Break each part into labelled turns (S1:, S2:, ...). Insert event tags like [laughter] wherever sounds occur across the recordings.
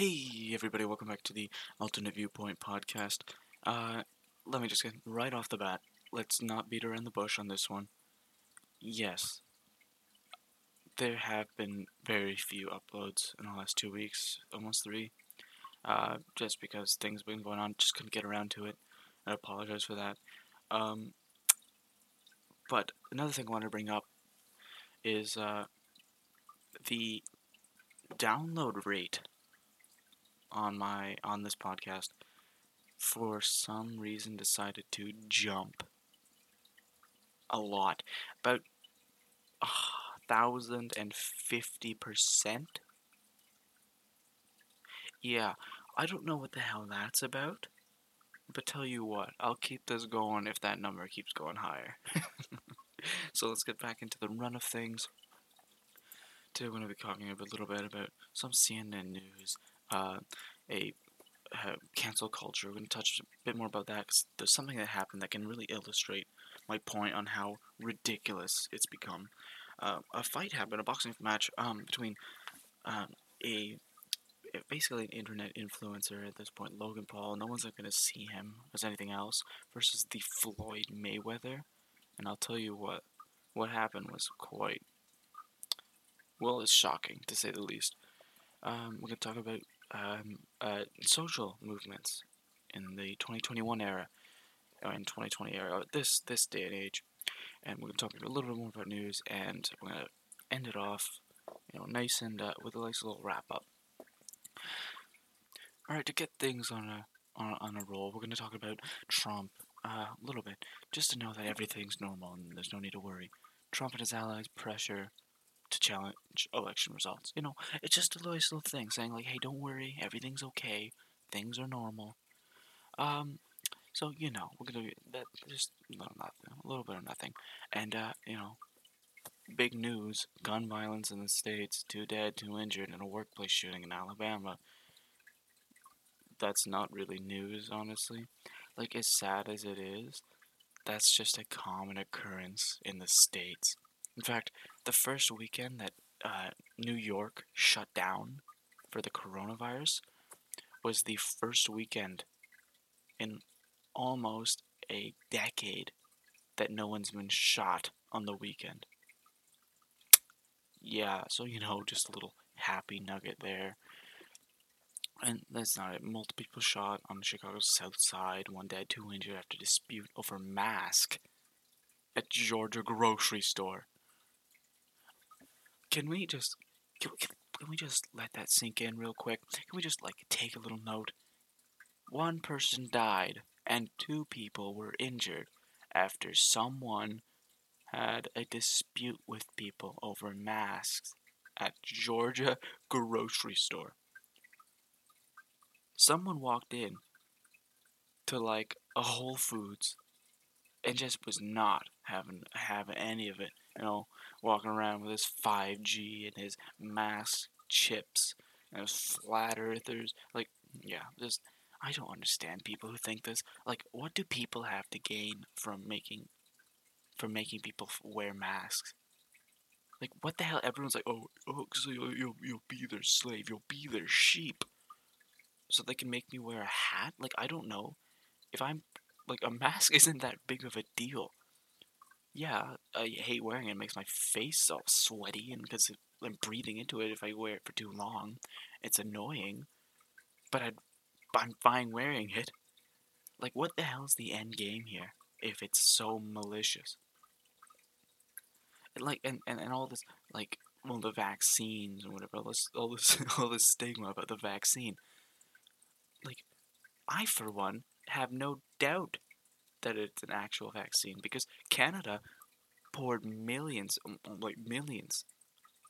S1: Hey, everybody, welcome back to the Alternate Viewpoint podcast. Uh, let me just get right off the bat. Let's not beat around the bush on this one. Yes, there have been very few uploads in the last two weeks, almost three. Uh, just because things have been going on, just couldn't get around to it. I apologize for that. Um, but another thing I want to bring up is uh, the download rate on my on this podcast for some reason decided to jump a lot about a thousand and fifty percent. Yeah i don't know what the hell that's about but tell you what i'll keep this going if that number keeps going higher. [laughs] [laughs] So let's get back into the run of things. Today we're going to be talking a little bit about some cnn news uh, a uh, cancel culture. We're going to touch a bit more about that because there's something that happened that can really illustrate my point on how ridiculous it's become. Uh, a fight happened, a boxing match um, between um, a basically an internet influencer at this point, Logan Paul. No one's going to see him as anything else versus the Floyd Mayweather. And I'll tell you what, what happened was quite well, it's shocking to say the least. Um, we're going to talk about um, uh, social movements in the 2021 era, or in 2020 era, this this day and age, and we're going to talk a little bit more about news, and we're going to end it off, you know, nice and uh, with a nice little wrap up. All right, to get things on a on, on a roll, we're going to talk about Trump uh, a little bit, just to know that everything's normal and there's no need to worry. Trump and his allies pressure to challenge election results. You know, it's just a little thing saying like, "Hey, don't worry, everything's okay, things are normal." Um, so you know, we're gonna that just a little nothing, a little bit of nothing, and uh, you know, big news: gun violence in the states, two dead, two injured in a workplace shooting in Alabama. That's not really news, honestly. Like as sad as it is, that's just a common occurrence in the states. In fact, the first weekend that uh, New York shut down for the coronavirus was the first weekend in almost a decade that no one's been shot on the weekend. Yeah, so you know, just a little happy nugget there. And that's not it. Multiple people shot on Chicago's south side, one dead, two injured after dispute over mask at Georgia grocery store. Can we just can we, can we just let that sink in real quick? Can we just like take a little note? One person died and two people were injured after someone had a dispute with people over masks at Georgia grocery store. Someone walked in to like a Whole Foods and just was not having having any of it. You know, walking around with his 5G and his mask chips and his flat earthers. Like, yeah, just I don't understand people who think this. Like, what do people have to gain from making from making people wear masks? Like, what the hell? Everyone's like, oh, oh, so you'll, you'll, you'll be their slave. You'll be their sheep. So they can make me wear a hat? Like, I don't know. If I'm, like, a mask [laughs] isn't that big of a deal yeah, I hate wearing it. It makes my face all sweaty, and because I'm breathing into it if I wear it for too long, it's annoying. But I'd, I'm fine wearing it. Like, what the hell's the end game here if it's so malicious? Like, and, and, and all this, like, well, the vaccines and whatever, all this, all this, [laughs] all this stigma about the vaccine. Like, I, for one, have no doubt that it's an actual vaccine because Canada poured millions, um, um, like millions,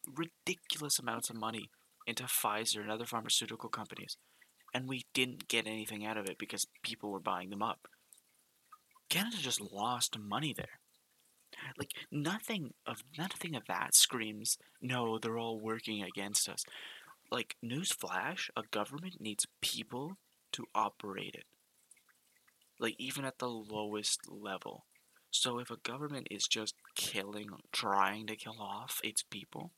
S1: ridiculous amounts of money into Pfizer and other pharmaceutical companies, and we didn't get anything out of it because people were buying them up. Canada just lost money there. Like nothing of nothing of that screams no, they're all working against us. Like newsflash, a government needs people to operate it like even at the lowest level. So if a government is just killing, trying to kill off its people,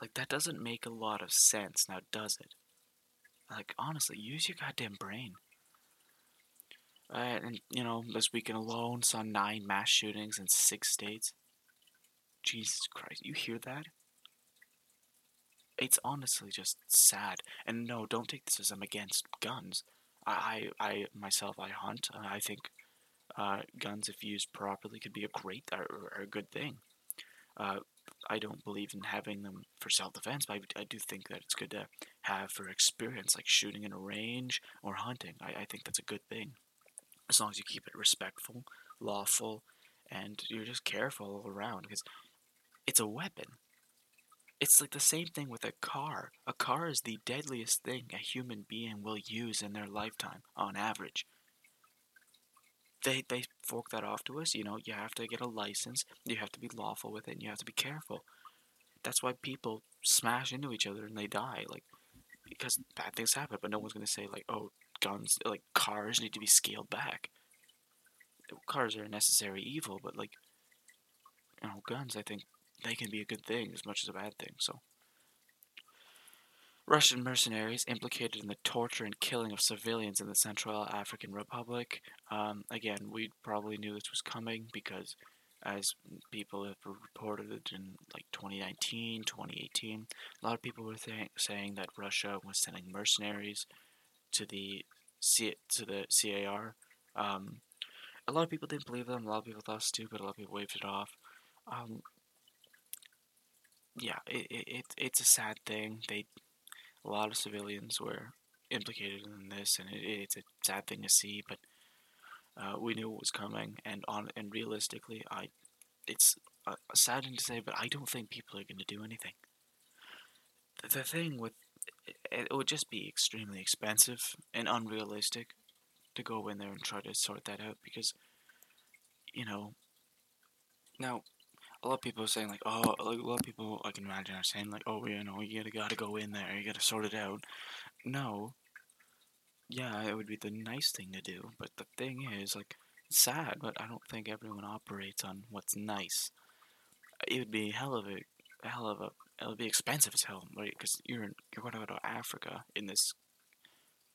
S1: like that doesn't make a lot of sense now, does it? Like honestly, use your goddamn brain. Uh, and you know, this weekend alone saw nine mass shootings in six states. Jesus Christ, you hear that? It's honestly just sad. And no, don't take this as I'm against guns. I, I, myself, I hunt. I think uh, guns, if used properly, could be a great or, or a good thing. Uh, I don't believe in having them for self-defense, but I, I, do think that it's good to have for experience, like shooting in a range or hunting. I, I think that's a good thing, as long as you keep it respectful, lawful, and you're just careful all around, because it's a weapon. It's like the same thing with a car. A car is the deadliest thing a human being will use in their lifetime, on average they they fork that off to us. You know, you have to get a license, you have to be lawful with it, and you have to be careful. That's why people smash into each other and they die, like because bad things happen. But no one's gonna say like, oh, guns, like cars need to be scaled back. Cars are a necessary evil, but like, you know, guns, I think they can be a good thing as much as a bad thing. So Russian mercenaries implicated in the torture and killing of civilians in the Central African Republic. Um, again, we probably knew this was coming because, as people have reported in like 2019, 2018, a lot of people were th- saying that Russia was sending mercenaries to the C- to the CAR. Um, a lot of people didn't believe them. A lot of people thought it was stupid. A lot of people waved it off. Um, yeah, it, it, it, it's a sad thing. They a lot of civilians were implicated in this, and it, it's a sad thing to see. But uh, we knew it was coming, and on and realistically, I it's uh, saddening to say, but I don't think people are going to do anything. The, the thing with it, it would just be extremely expensive and unrealistic to go in there and try to sort that out because you know now a lot of people are saying like, oh, like a lot of people I can imagine are saying like, oh, you know, you gotta gotta go in there, you gotta sort it out. No, yeah, it would be the nice thing to do, but the thing is like, it's sad, but I don't think everyone operates on what's nice. It would be hell of a, hell of a, it would be expensive as hell, right? Because you're you're going to go to Africa in this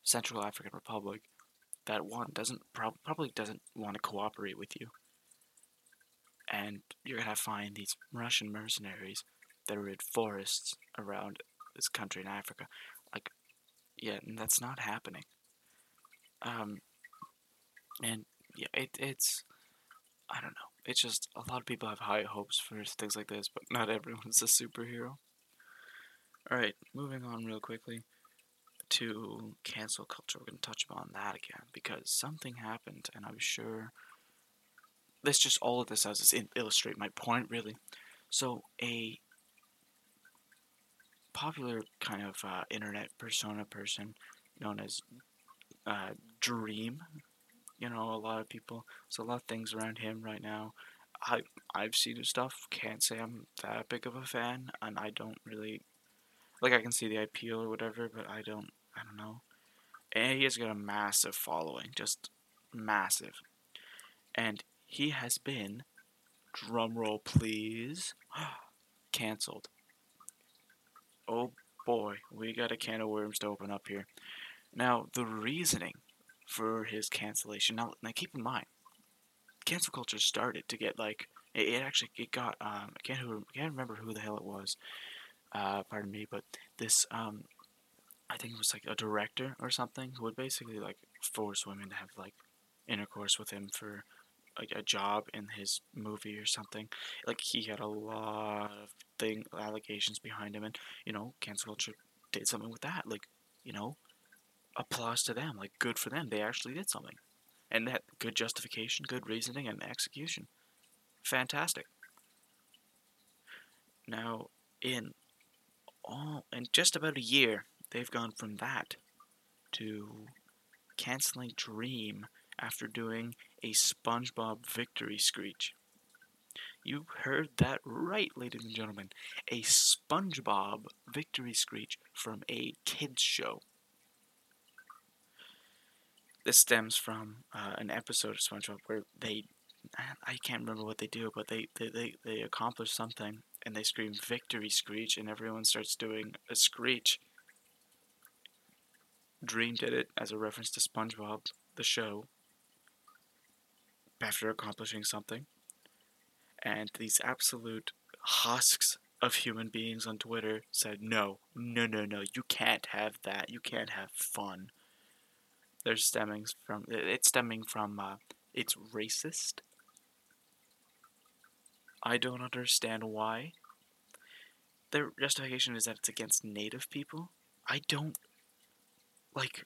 S1: Central African Republic that one doesn't prob- probably doesn't want to cooperate with you and you're gonna find these Russian mercenaries that are in forests around this country in Africa. Like, yeah, and that's not happening. Um, and yeah, it, it's, I don't know. It's just a lot of people have high hopes for things like this, but not [laughs] everyone's a superhero. Alright, moving on real quickly to cancel culture. We're going to touch upon that again because something happened, and I'm sure this just all of this does is illustrate my point, really. So a popular kind of uh, internet persona person known as uh, Dream. You know, a lot of people. So a lot of things around him right now. I I've seen his stuff. Can't say I'm that big of a fan, and I don't really like. I can see the appeal or whatever, but I don't. I don't know. And he has got a massive following, just massive. And he has been, drumroll please, [gasps] cancelled. Oh boy, we got a can of worms to open up here. Now, the reasoning for his cancellation, now, now keep in mind, cancel culture started to get like, it, it actually, it got, um, I can't, who, can't remember who the hell it was, uh, pardon me, but this, um, I think it was like a director or something who would basically like force women to have like intercourse with him for a, a job in his movie or something. Like he had a lot of thing allegations behind him, and you know, cancel culture did something with that. Like, you know, applause to them. Like, good for them. They actually did something, and that good justification, good reasoning, and execution. Fantastic. Now, in all in just about a year, they've gone from that to canceling Dream after doing a SpongeBob victory screech. You heard that right, ladies and gentlemen. A SpongeBob victory screech from a kids show. This stems from uh, an episode of SpongeBob where they, I can't remember what they do, but they, they, they, they accomplish something and they scream victory screech and everyone starts doing a screech. Dream did it as a reference to SpongeBob, the show, after accomplishing something. And these absolute husks of human beings on Twitter said, no, no, no, no, you can't have that. You can't have fun. They're stemming from, it's stemming from, uh, it's racist. I don't understand why. Their justification is that it's against native people. I don't, like,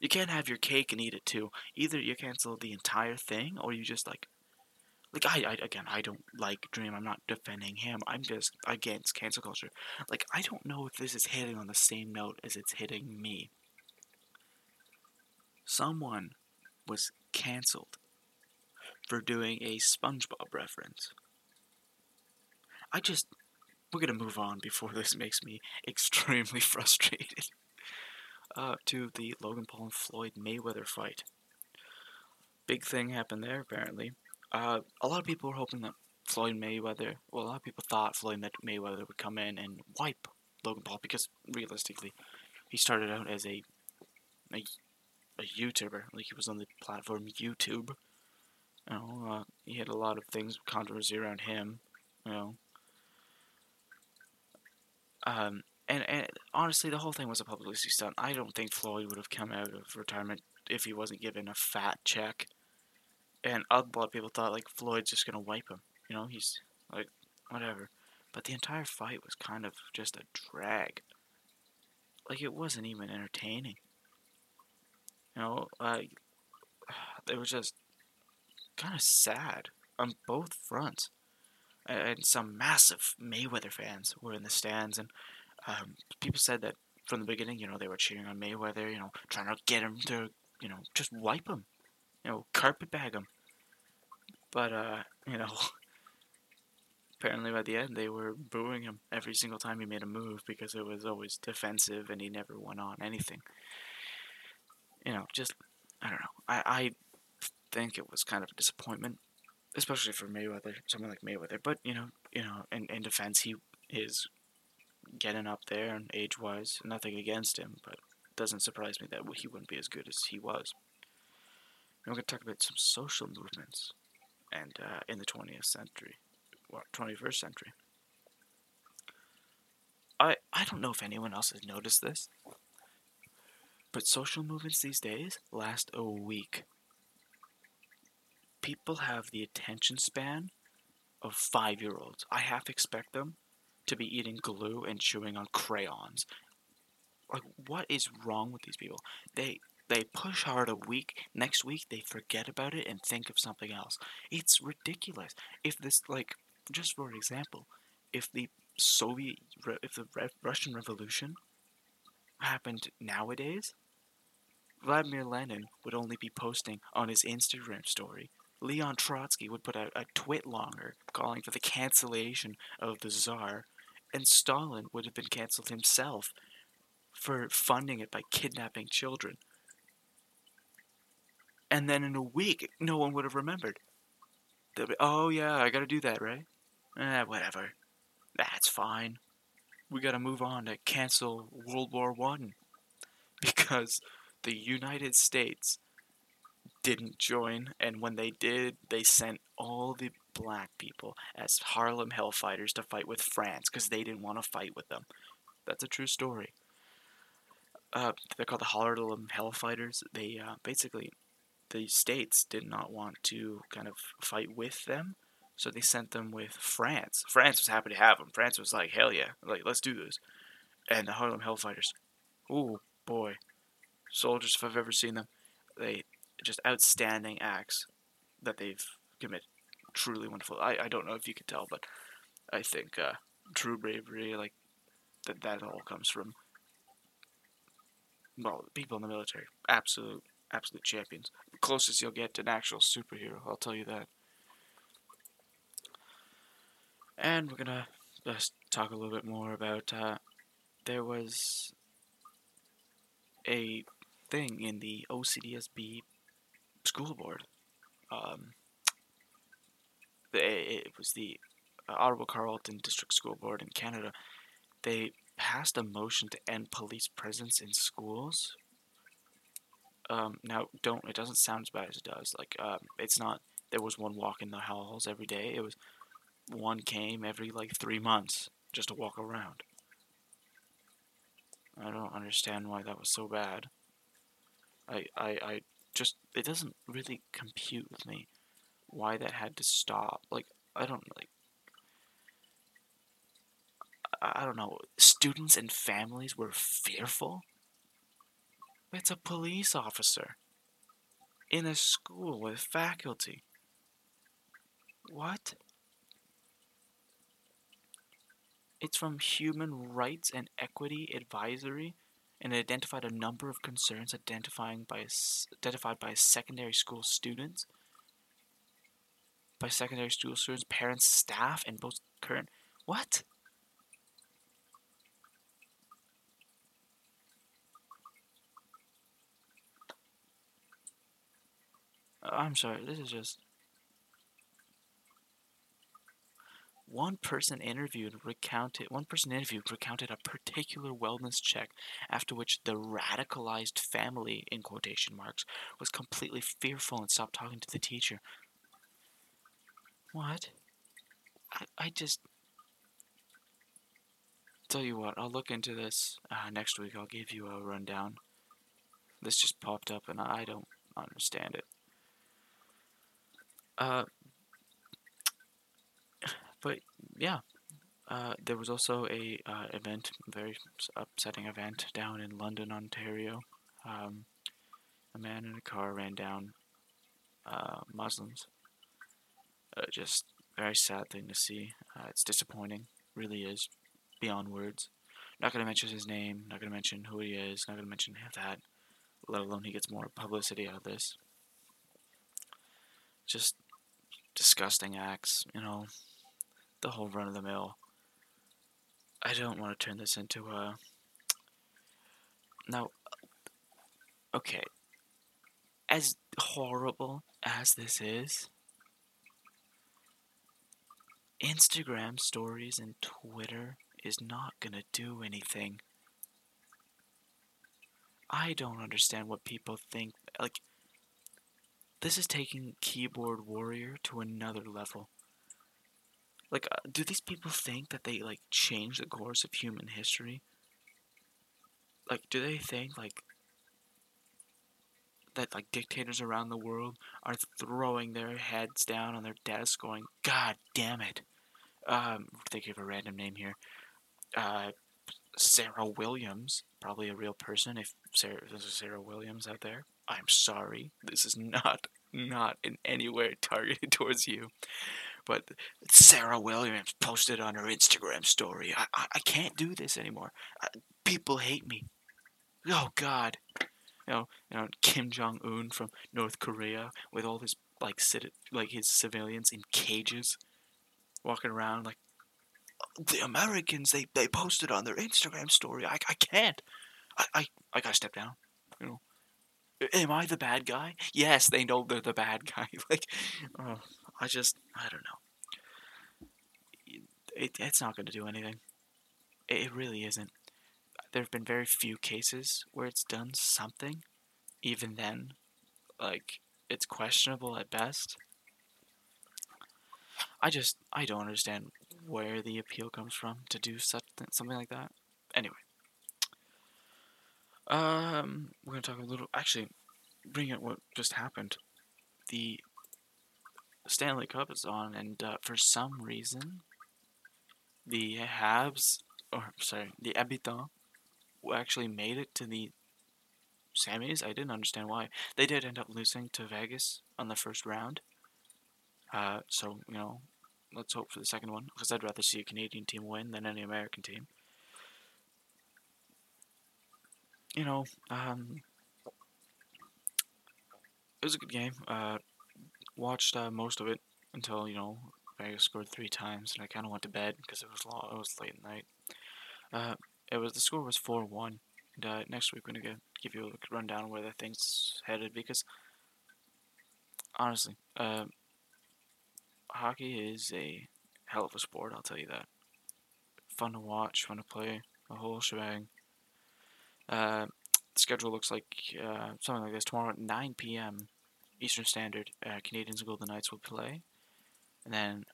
S1: you can't have your cake and eat it too. Either you cancel the entire thing, or you just like, like I, I again, I don't like Dream. I'm not defending him. I'm just against cancel culture. Like I don't know if this is hitting on the same note as it's hitting me. Someone was canceled for doing a SpongeBob reference. I just, we're gonna move on before this makes me [laughs] extremely frustrated uh, to the Logan Paul and Floyd Mayweather fight. Big thing happened there, apparently. Uh, a lot of people were hoping that Floyd Mayweather, well, a lot of people thought Floyd Mayweather would come in and wipe Logan Paul because realistically, he started out as a, a, a YouTuber. Like he was on the platform YouTube. You know, uh, he had a lot of things, controversy around him. You know. Um, and, and honestly, the whole thing was a publicity stunt. I don't think Floyd would have come out of retirement if he wasn't given a fat check. And a lot of people thought like Floyd's just gonna wipe him. You know, he's like whatever. But the entire fight was kind of just a drag. Like it wasn't even entertaining. You know, like [sighs] it was just kind of sad on both fronts. And some massive Mayweather fans were in the stands, and um, people said that from the beginning, you know, they were cheering on Mayweather, you know, trying to get him to, you know, just wipe him, you know, carpetbag him. But, uh, [laughs] you know, apparently by the end they were booing him every single time he made a move because it was always defensive and he never went on anything. You know, just, I don't know. I, I think it was kind of a disappointment, especially for Mayweather, someone like Mayweather. But, you know, you know, in, in defense, he is getting up there and age wise. Nothing against him, but it doesn't surprise me that he wouldn't be as good as he was. And we're going to talk about some social movements and uh, in the 20th century, well, 21st century. I, I don't know if anyone else has noticed this, but social movements these days last a week. People have the attention span of five year olds. I half expect them to be eating glue and chewing on crayons. Like, what is wrong with these people? They they push hard a week. Next week they forget about it and think of something else. It's ridiculous. If this, like, just for example, if the Soviet, if the Russian Revolution happened nowadays, Vladimir Lenin would only be posting on his Instagram story. Leon Trotsky would put out a TwitLonger calling for the cancellation of the Tsar and Stalin would have been cancelled himself for funding it by kidnapping children. And then in a week, no one would have remembered. They'll be, oh yeah, I gotta do that, right? Eh, whatever. That's fine. We gotta move on to cancel World War One. [laughs] Because the United States didn't join, and when they did, they sent all the black people as Harlem Hellfighters to fight with France because they didn't want to fight with them. That's a true story. Uh, they're called the Harlem Hellfighters. They uh, basically, the states did not want to kind of fight with them, so they sent them with France. France was happy to have them. France was like, hell yeah, like let's do this. And the Harlem Hellfighters, oh boy, soldiers if I've ever seen them, they just outstanding acts that they've committed truly wonderful. I, I don't know if you can tell, but I think uh, true bravery, like that, that all comes from well, people in the military, absolute, absolute champions. The closest you'll get to an actual superhero, I'll tell you that. And we're gonna just talk a little bit more about. Uh, there was a thing in the OCDSB school board. Um, it was the uh, Ottawa Carleton District School Board in Canada. They passed a motion to end police presence in schools Um, now, don't it doesn't sound as bad as it does. Like, um, it's not. There was one walk in the halls every day. It was one came every like three months just to walk around. I don't understand why that was so bad. I, I, I just it doesn't really compute with me why that had to stop. Like I don't like I don't know. Students and families were fearful. It's a police officer in a school with faculty. What? It's from Human Rights and Equity Advisory and it identified a number of concerns identifying by identified by secondary school students by secondary school students, parents, staff, and both current what? Uh, I'm sorry, this is just one person interviewed recounted one person interviewed recounted a particular wellness check after which the radicalized family in quotation marks was completely fearful and stopped talking to the teacher. What? I, I just tell you what i'll look into this uh, next week. I'll give you a rundown. This just popped up and i don't understand it. Uh, but yeah, uh, there was also a uh, event, very upsetting event down in London, Ontario. Um, a man in a car ran down uh, Muslims. Uh, just very sad thing to see. Uh, it's disappointing, really is, beyond words. Not gonna mention his name. Not gonna mention who he is. Not gonna mention that. Let alone he gets more publicity out of this. Just disgusting acts, you know, the whole run of the mill. I don't want to turn this into a. Now, okay, as horrible as this is, Instagram stories and Twitter is not gonna do anything. I don't understand what people think. Like, this is taking keyboard warrior to another level. Like, uh, do these people think that they like change the course of human history? Like, do they think like that like dictators around the world are throwing their heads down on their desk, going, "God damn it!" Um, think of a random name here. Uh, Sarah Williams, probably a real person. If Sarah, a Sarah Williams out there, I'm sorry. This is not not in any way targeted [laughs] towards you. But Sarah Williams posted on her Instagram story. I, I, I can't do this anymore. I, people hate me. Oh God. You know, you know Kim Jong Un from North Korea with all his like sit like his civilians in cages, walking around like the Americans. They they posted on their Instagram story. I, I can't. I, I I gotta step down. You know, Am I the bad guy? Yes, they know they're the bad guy. [laughs] like, oh, I just, I don't know. It, it's not going to do anything. It, it really isn't. There have been very few cases where it's done something. Even then, like, it's questionable at best. I just, I don't understand where the appeal comes from to do such something like that. Anyway. Um, we're gonna talk a little. Actually, bring up what just happened. The Stanley Cup is on, and uh, for some reason, the Habs, or sorry, the Habitants, actually made it to the semis. I didn't understand why. They did end up losing to Vegas on the first round. Uh, so you know, let's hope for the second one because I'd rather see a Canadian team win than any American team. you know, um, it was a good game. Uh, watched uh, most of it until you know Vegas scored three times, and I kind of went to bed because it was. It was late at night. Uh, it was the score was four one. And uh, next week we're gonna give you a rundown of where the thing's headed because honestly, uh, hockey is a hell of a sport. I'll tell you that. Fun to watch, fun to play, the whole shebang. Uh, schedule looks like uh, something like this. Tomorrow at 9 p.m. Eastern Standard, uh, Canadiens and Golden Knights will play. And then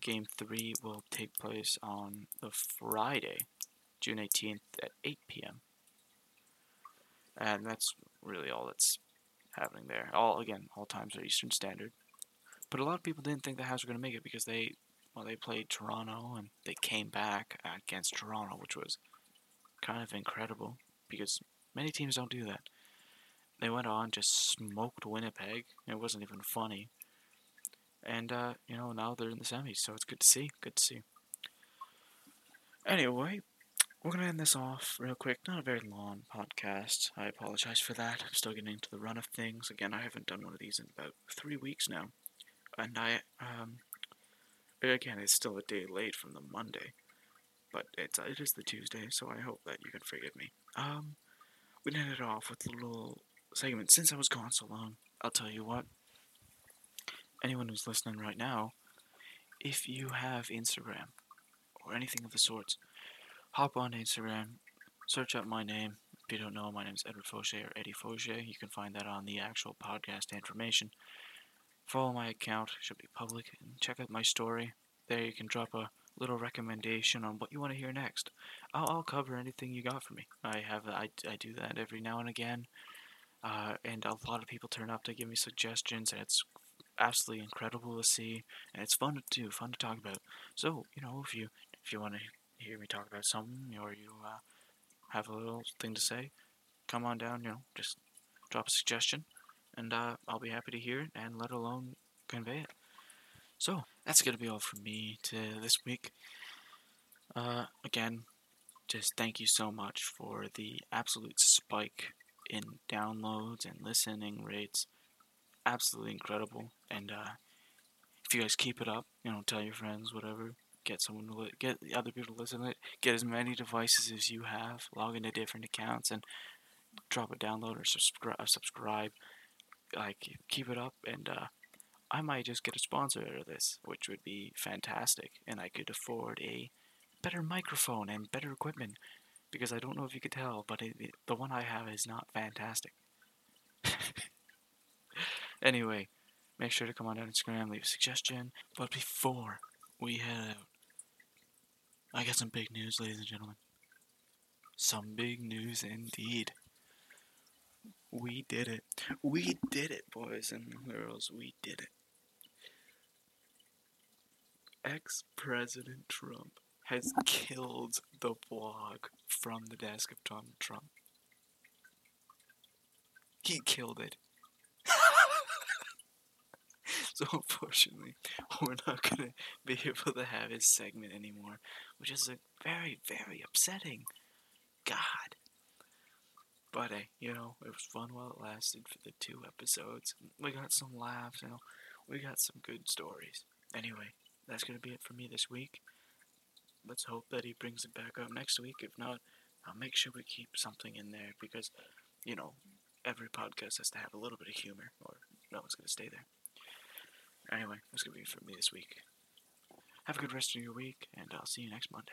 S1: game three will take place on the Friday, June 18th at 8 p.m. And that's really all that's happening there. All again, all times are Eastern Standard. But a lot of people didn't think the Habs were going to make it because they, well, they played Toronto and they came back against Toronto, which was kind of incredible because many teams don't do that. They went on, just smoked Winnipeg. It wasn't even funny. And, uh, you know, now they're in the semis, so it's good to see. Good to see. Anyway, we're going to end this off real quick. Not a very long podcast. I apologize for that. I'm still getting into the run of things. Again, I haven't done one of these in about three weeks now. And I, um, again, it's still a day late from the Monday. But it's, it is the Tuesday, so I hope that you can forgive me. Um, we ended off with a little segment. Since I was gone so long, I'll tell you what anyone who's listening right now, if you have Instagram or anything of the sorts, hop on Instagram, search up my name. If you don't know, my name is Edward Fauché or Eddie Fauché. You can find that on the actual podcast information. Follow my account, should be public, and check out my story. There you can drop a little recommendation on what you want to hear next. I'll, I'll cover anything you got for me. I have I, I do that every now and again. Uh, and a lot of people turn up to give me suggestions, and it's absolutely incredible to see, and it's fun to do, fun to talk about. So, you know, if you if you want to hear me talk about something, or you uh, have a little thing to say, come on down. You know, just drop a suggestion, and uh, I'll be happy to hear it, and let alone convey it. So that's gonna be all from me to this week. Uh, again, just thank you so much for the absolute spike in downloads and listening rates absolutely incredible. And uh, if you guys keep it up, you know, tell your friends, whatever. Get someone to li- get other people to listen to it. Get as many devices as you have. Log into different accounts and drop a download or subscribe. Subscribe. Like keep it up, and uh, I might just get a sponsor out of this, which would be fantastic, and I could afford a better microphone and better equipment. Because I don't know if you could tell, but it, it, the one I have is not fantastic. [laughs] Anyway, make sure to come on down to Instagram, leave a suggestion. But before we head out, I got some big news, ladies and gentlemen. Some big news indeed. We did it. We did it, boys and girls. We did it. Ex President Trump has killed the blog from the desk of Donald Trump. He killed it. [laughs] So unfortunately, we're not gonna be able to have his segment anymore, which is a very, very upsetting. God. But hey, you know, it was fun while it lasted for the two episodes. We got some laughs, you know, we got some good stories. Anyway, that's gonna be it for me this week. Let's hope that he brings it back up next week. If not, I'll make sure we keep something in there because, you know, every podcast has to have a little bit of humor, or no one's gonna stay there. Anyway, that's going to be it for me this week. Have a good rest of your week, and I'll see you next Monday.